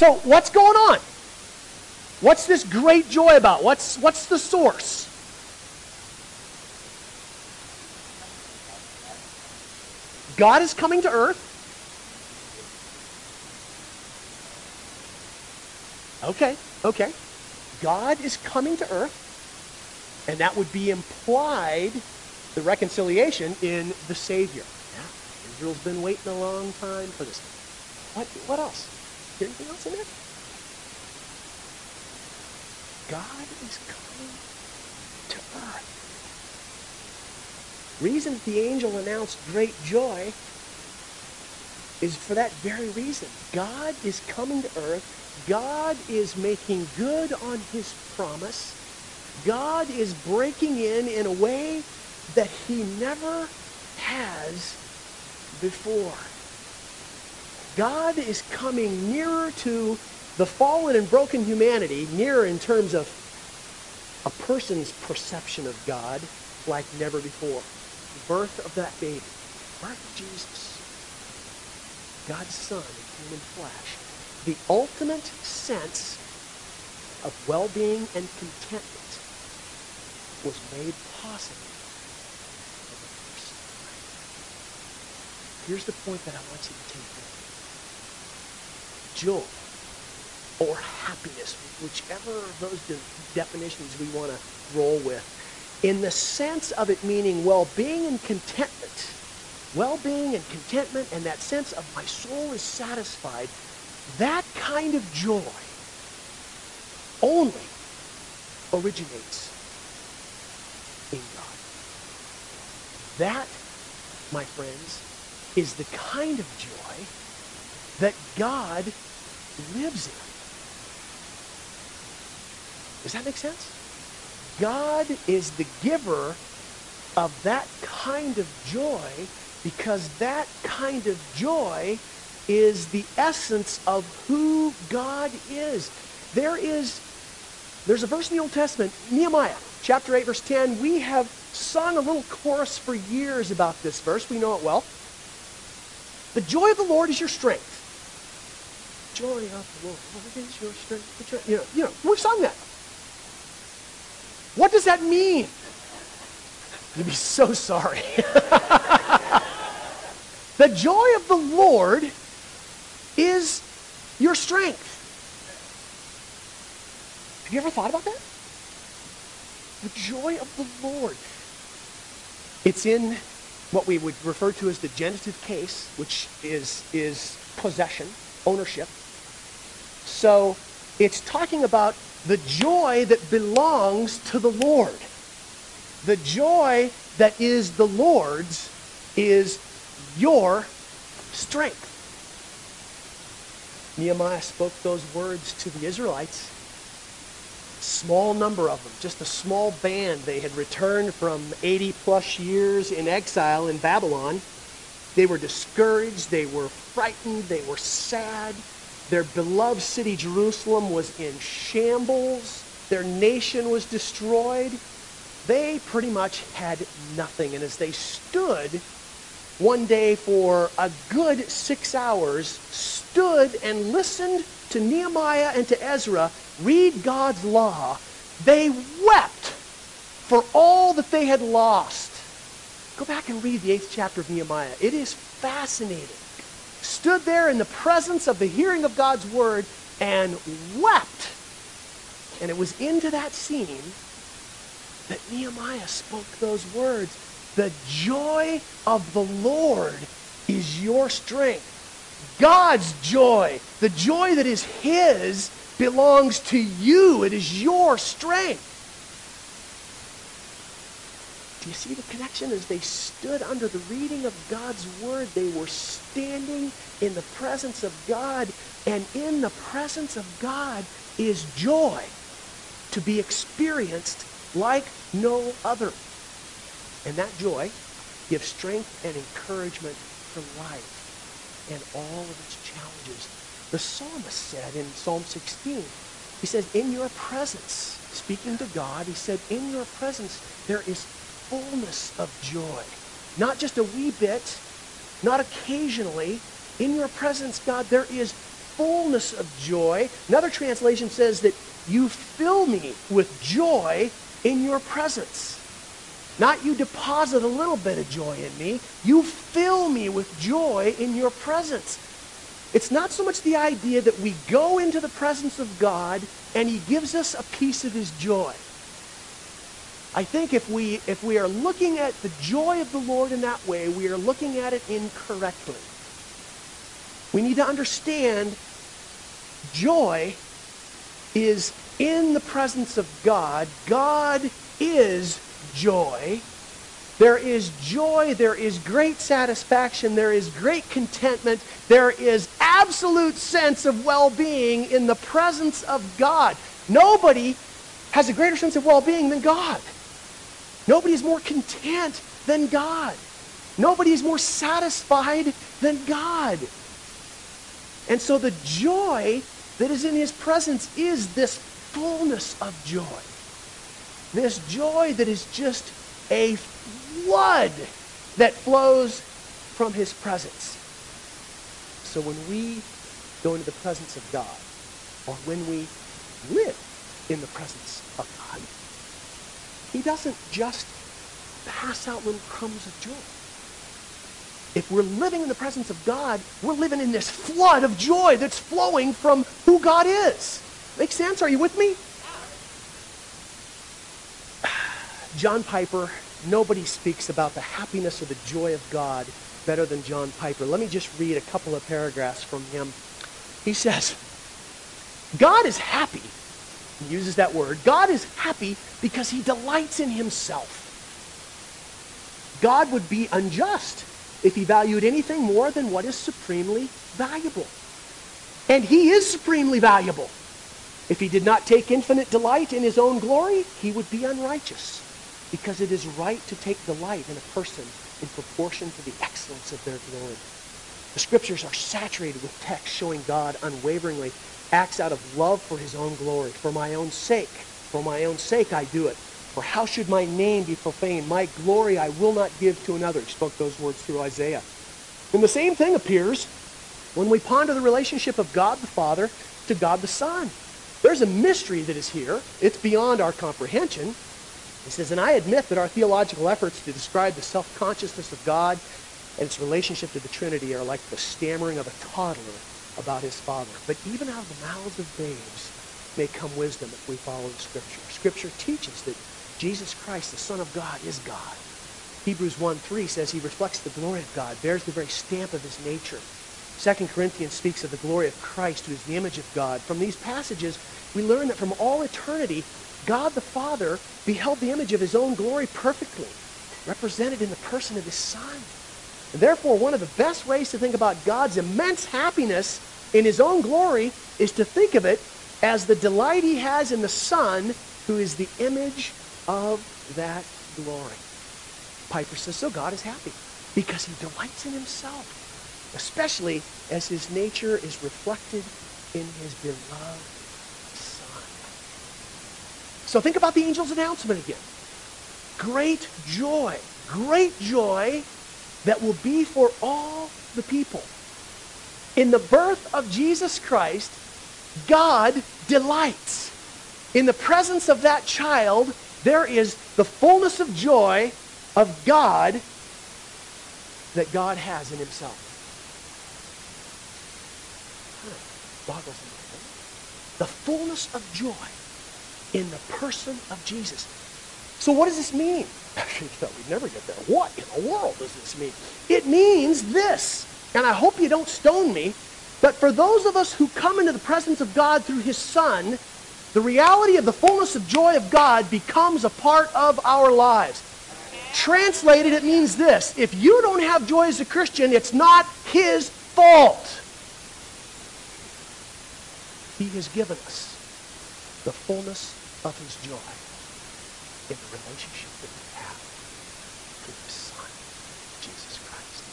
So, what's going on? What's this great joy about? What's, what's the source? God is coming to earth. Okay, okay. God is coming to earth, and that would be implied, the reconciliation, in the Savior. Yeah, Israel's been waiting a long time for this. What, what else? Anything else in there? God is coming to earth. Reason that the angel announced great joy is for that very reason. God is coming to earth. God is making good on his promise. God is breaking in in a way that he never has before. God is coming nearer to the fallen and broken humanity, nearer in terms of a person's perception of God like never before. The birth of that baby, birth of Jesus, God's Son in human flesh, the ultimate sense of well-being and contentment was made possible. Here's the point that I want you to take away. Joy or happiness, whichever of those de- definitions we want to roll with, in the sense of it meaning well-being and contentment, well-being and contentment and that sense of my soul is satisfied, that kind of joy only originates in God. That, my friends, is the kind of joy that God lives in. Does that make sense? God is the giver of that kind of joy because that kind of joy is the essence of who God is. There is there's a verse in the Old Testament, Nehemiah chapter 8 verse 10. We have sung a little chorus for years about this verse. We know it well. The joy of the Lord is your strength. Joy of the Lord is your strength. You know, you know, we've sung that. What does that mean? You'd be so sorry. the joy of the Lord is your strength. Have you ever thought about that? The joy of the Lord. It's in what we would refer to as the genitive case, which is, is possession, ownership. So it's talking about the joy that belongs to the Lord. The joy that is the Lord's is your strength. Nehemiah spoke those words to the Israelites. Small number of them, just a small band. They had returned from 80 plus years in exile in Babylon. They were discouraged, they were frightened, they were sad. Their beloved city, Jerusalem, was in shambles. Their nation was destroyed. They pretty much had nothing. And as they stood one day for a good six hours, stood and listened to Nehemiah and to Ezra read God's law, they wept for all that they had lost. Go back and read the eighth chapter of Nehemiah. It is fascinating stood there in the presence of the hearing of God's word and wept. And it was into that scene that Nehemiah spoke those words. The joy of the Lord is your strength. God's joy, the joy that is His, belongs to you. It is your strength. Do you see the connection? As they stood under the reading of God's word, they were standing in the presence of God, and in the presence of God is joy to be experienced like no other. And that joy gives strength and encouragement for life and all of its challenges. The psalmist said in Psalm 16, he says, In your presence, speaking to God, he said, In your presence there is fullness of joy. Not just a wee bit, not occasionally. In your presence, God, there is fullness of joy. Another translation says that you fill me with joy in your presence. Not you deposit a little bit of joy in me, you fill me with joy in your presence. It's not so much the idea that we go into the presence of God and he gives us a piece of his joy. I think if we if we are looking at the joy of the Lord in that way, we are looking at it incorrectly. We need to understand joy is in the presence of God. God is joy. There is joy, there is great satisfaction, there is great contentment, there is absolute sense of well-being in the presence of God. Nobody has a greater sense of well-being than God. Nobody is more content than God. Nobody is more satisfied than God. And so the joy that is in his presence is this fullness of joy. This joy that is just a flood that flows from his presence. So when we go into the presence of God, or when we live in the presence of God, he doesn't just pass out little crumbs of joy. If we're living in the presence of God, we're living in this flood of joy that's flowing from who God is. Make sense? Are you with me? John Piper, nobody speaks about the happiness or the joy of God better than John Piper. Let me just read a couple of paragraphs from him. He says, God is happy. He uses that word. God is happy because he delights in himself. God would be unjust if he valued anything more than what is supremely valuable. And he is supremely valuable. If he did not take infinite delight in his own glory, he would be unrighteous because it is right to take delight in a person in proportion to the excellence of their glory. The scriptures are saturated with texts showing God unwaveringly acts out of love for his own glory. For my own sake, for my own sake I do it. For how should my name be profaned? My glory I will not give to another. He spoke those words through Isaiah. And the same thing appears when we ponder the relationship of God the Father to God the Son. There's a mystery that is here. It's beyond our comprehension. He says, and I admit that our theological efforts to describe the self-consciousness of God and its relationship to the Trinity are like the stammering of a toddler about his Father. But even out of the mouths of babes may come wisdom if we follow the Scripture. Scripture teaches that Jesus Christ, the Son of God, is God. Hebrews 1.3 says he reflects the glory of God, bears the very stamp of his nature. 2 Corinthians speaks of the glory of Christ, who is the image of God. From these passages, we learn that from all eternity, God the Father beheld the image of his own glory perfectly, represented in the person of his Son. Therefore, one of the best ways to think about God's immense happiness in his own glory is to think of it as the delight he has in the Son, who is the image of that glory. Piper says, so God is happy because he delights in himself, especially as his nature is reflected in his beloved Son. So think about the angel's announcement again. Great joy, great joy that will be for all the people. In the birth of Jesus Christ, God delights. In the presence of that child, there is the fullness of joy of God that God has in himself. Boggles The fullness of joy in the person of Jesus. So what does this mean? I thought we'd never get there. What in the world does this mean? It means this, and I hope you don't stone me, but for those of us who come into the presence of God through his Son, the reality of the fullness of joy of God becomes a part of our lives. Translated, it means this. If you don't have joy as a Christian, it's not his fault. He has given us the fullness of his joy in the relationship that we have with his Son, Jesus Christ.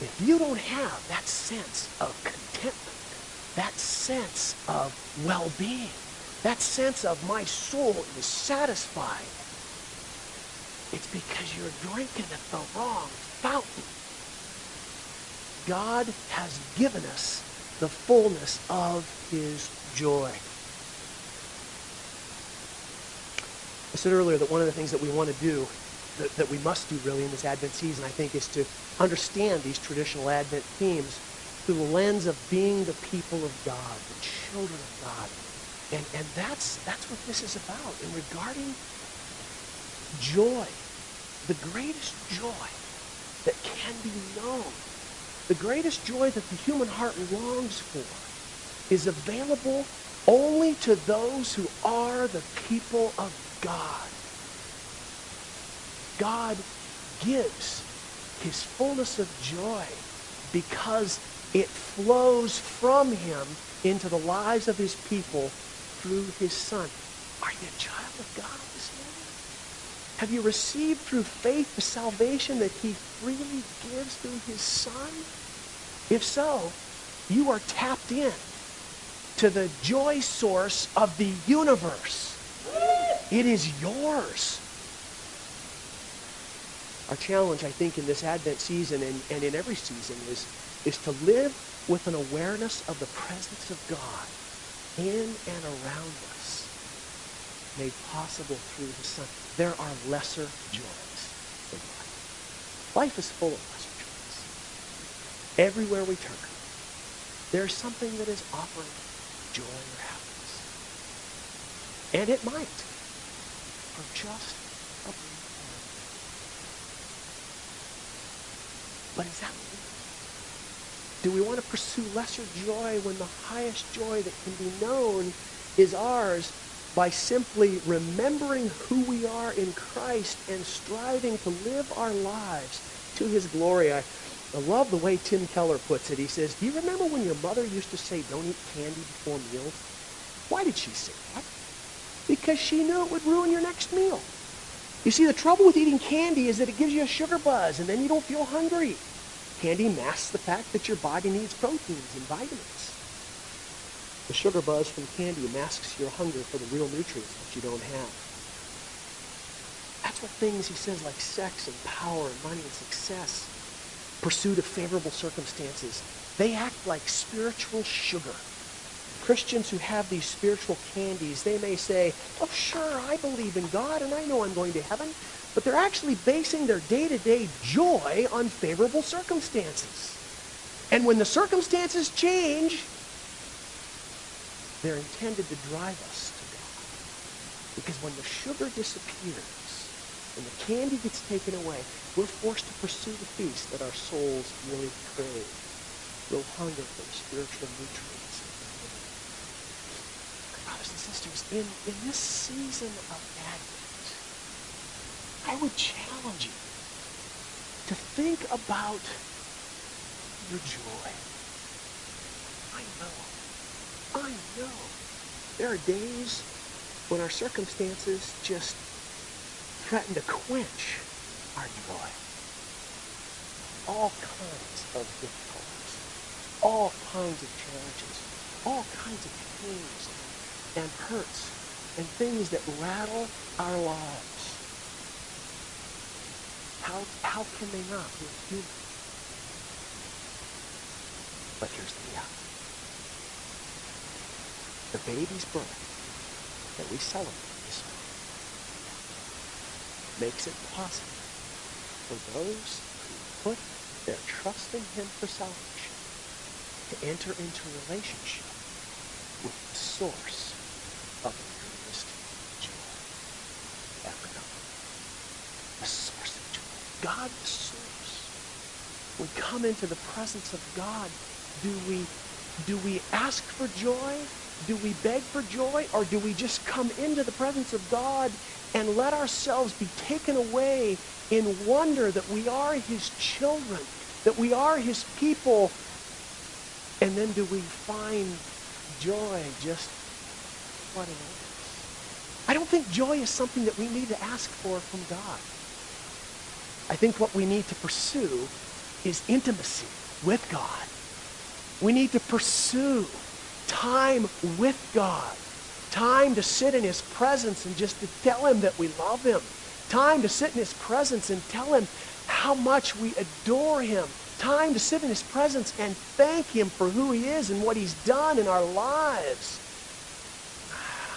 If you don't have that sense of contentment, that sense of well-being, that sense of my soul is satisfied, it's because you're drinking at the wrong fountain. God has given us the fullness of his joy. Said earlier that one of the things that we want to do, that, that we must do really in this Advent season, I think, is to understand these traditional Advent themes through the lens of being the people of God, the children of God. And, and that's, that's what this is about. And regarding joy, the greatest joy that can be known, the greatest joy that the human heart longs for, is available only to those who are the people of God. God gives his fullness of joy because it flows from him into the lives of his people through his son. Are you a child of God this morning? Have you received through faith the salvation that he freely gives through his son? If so, you are tapped in to the joy source of the universe. It is yours. Our challenge, I think, in this Advent season and, and in every season is, is to live with an awareness of the presence of God in and around us, made possible through the Son. There are lesser joys in life. Life is full of lesser joys. Everywhere we turn, there's something that is offering joy or happiness. And it might, for just a brief time. But is that do we want to pursue lesser joy when the highest joy that can be known is ours by simply remembering who we are in Christ and striving to live our lives to his glory? I, I love the way Tim Keller puts it. He says, Do you remember when your mother used to say, Don't eat candy before meals? Why did she say that? Because she knew it would ruin your next meal. You see, the trouble with eating candy is that it gives you a sugar buzz, and then you don't feel hungry. Candy masks the fact that your body needs proteins and vitamins. The sugar buzz from candy masks your hunger for the real nutrients that you don't have. That's what things, he says, like sex and power and money and success, pursuit of favorable circumstances, they act like spiritual sugar. Christians who have these spiritual candies, they may say, oh, sure, I believe in God and I know I'm going to heaven but they're actually basing their day-to-day joy on favorable circumstances. And when the circumstances change, they're intended to drive us to God. Because when the sugar disappears and the candy gets taken away, we're forced to pursue the feast that our souls really crave. We'll hunger for the spiritual nutrients. Sisters, in, in this season of Advent, I would challenge you to think about your joy. I know. I know. There are days when our circumstances just threaten to quench our joy. All kinds of difficulties, all kinds of challenges, all kinds of pains and hurts and things that rattle our lives. How, how can they not? We're human. But here's the reality. The baby's birth that we celebrate this morning makes it possible for those who put their trust in him for salvation to enter into relationship with the source of the greatest joy known. The source of joy. God the source. We come into the presence of God. Do we, do we ask for joy? Do we beg for joy? Or do we just come into the presence of God and let ourselves be taken away in wonder that we are his children, that we are his people? And then do we find joy just it is? I don't think joy is something that we need to ask for from God. I think what we need to pursue is intimacy with God. We need to pursue time with God. Time to sit in his presence and just to tell him that we love him. Time to sit in his presence and tell him how much we adore him. time to sit in his presence and thank him for who he is and what he's done in our lives.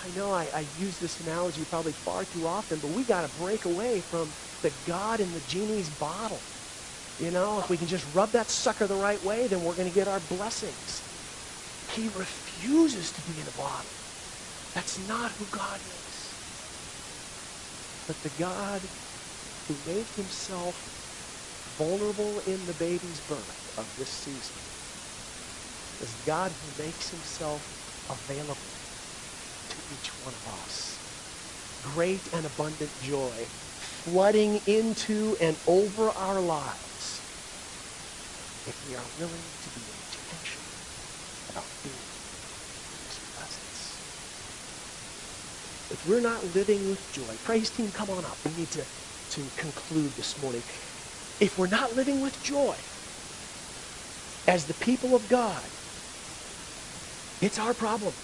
I know I, I use this analogy probably far too often, but we got to break away from the God in the genie's bottle. You know, if we can just rub that sucker the right way, then we're going to get our blessings. He refuses to be in a bottle. That's not who God is. But the God who made himself vulnerable in the baby's birth of this season is God who makes himself available to each one of us. Great and abundant joy flooding into and over our lives if we are willing to be intentional about being in his presence. If we're not living with joy, praise team, come on up. We need to, to conclude this morning. If we're not living with joy as the people of God, it's our problem.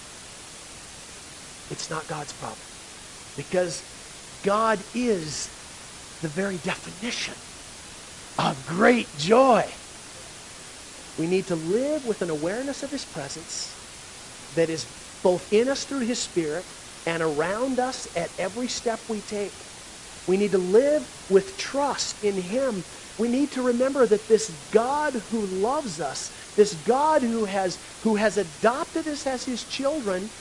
It's not God's problem. Because God is the very definition of great joy. We need to live with an awareness of his presence that is both in us through his spirit and around us at every step we take. We need to live with trust in him. We need to remember that this God who loves us, this God who has, who has adopted us as his children,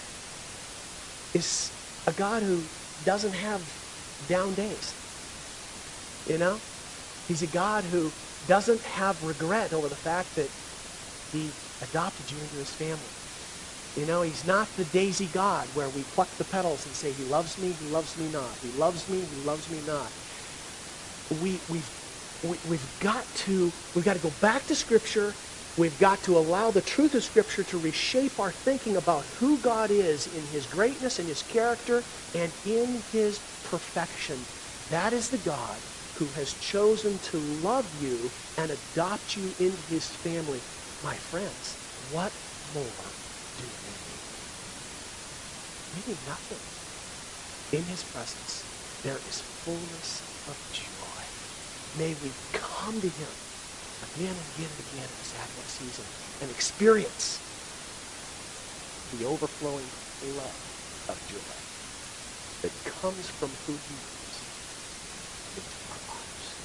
is a God who doesn't have down days. You know? He's a God who doesn't have regret over the fact that he adopted you into his family. You know, he's not the daisy God where we pluck the petals and say, he loves me, he loves me not. He loves me, he loves me not. We, we've, we, we've got to, we've got to go back to Scripture. We've got to allow the truth of Scripture to reshape our thinking about who God is in his greatness and his character and in his perfection. That is the God who has chosen to love you and adopt you into his family. My friends, what more do we need? We need nothing. In his presence, there is fullness of joy. May we come to him again and again and again in this Advent season and experience the overflowing love of joy that comes from who he is into our lives.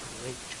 Great joy.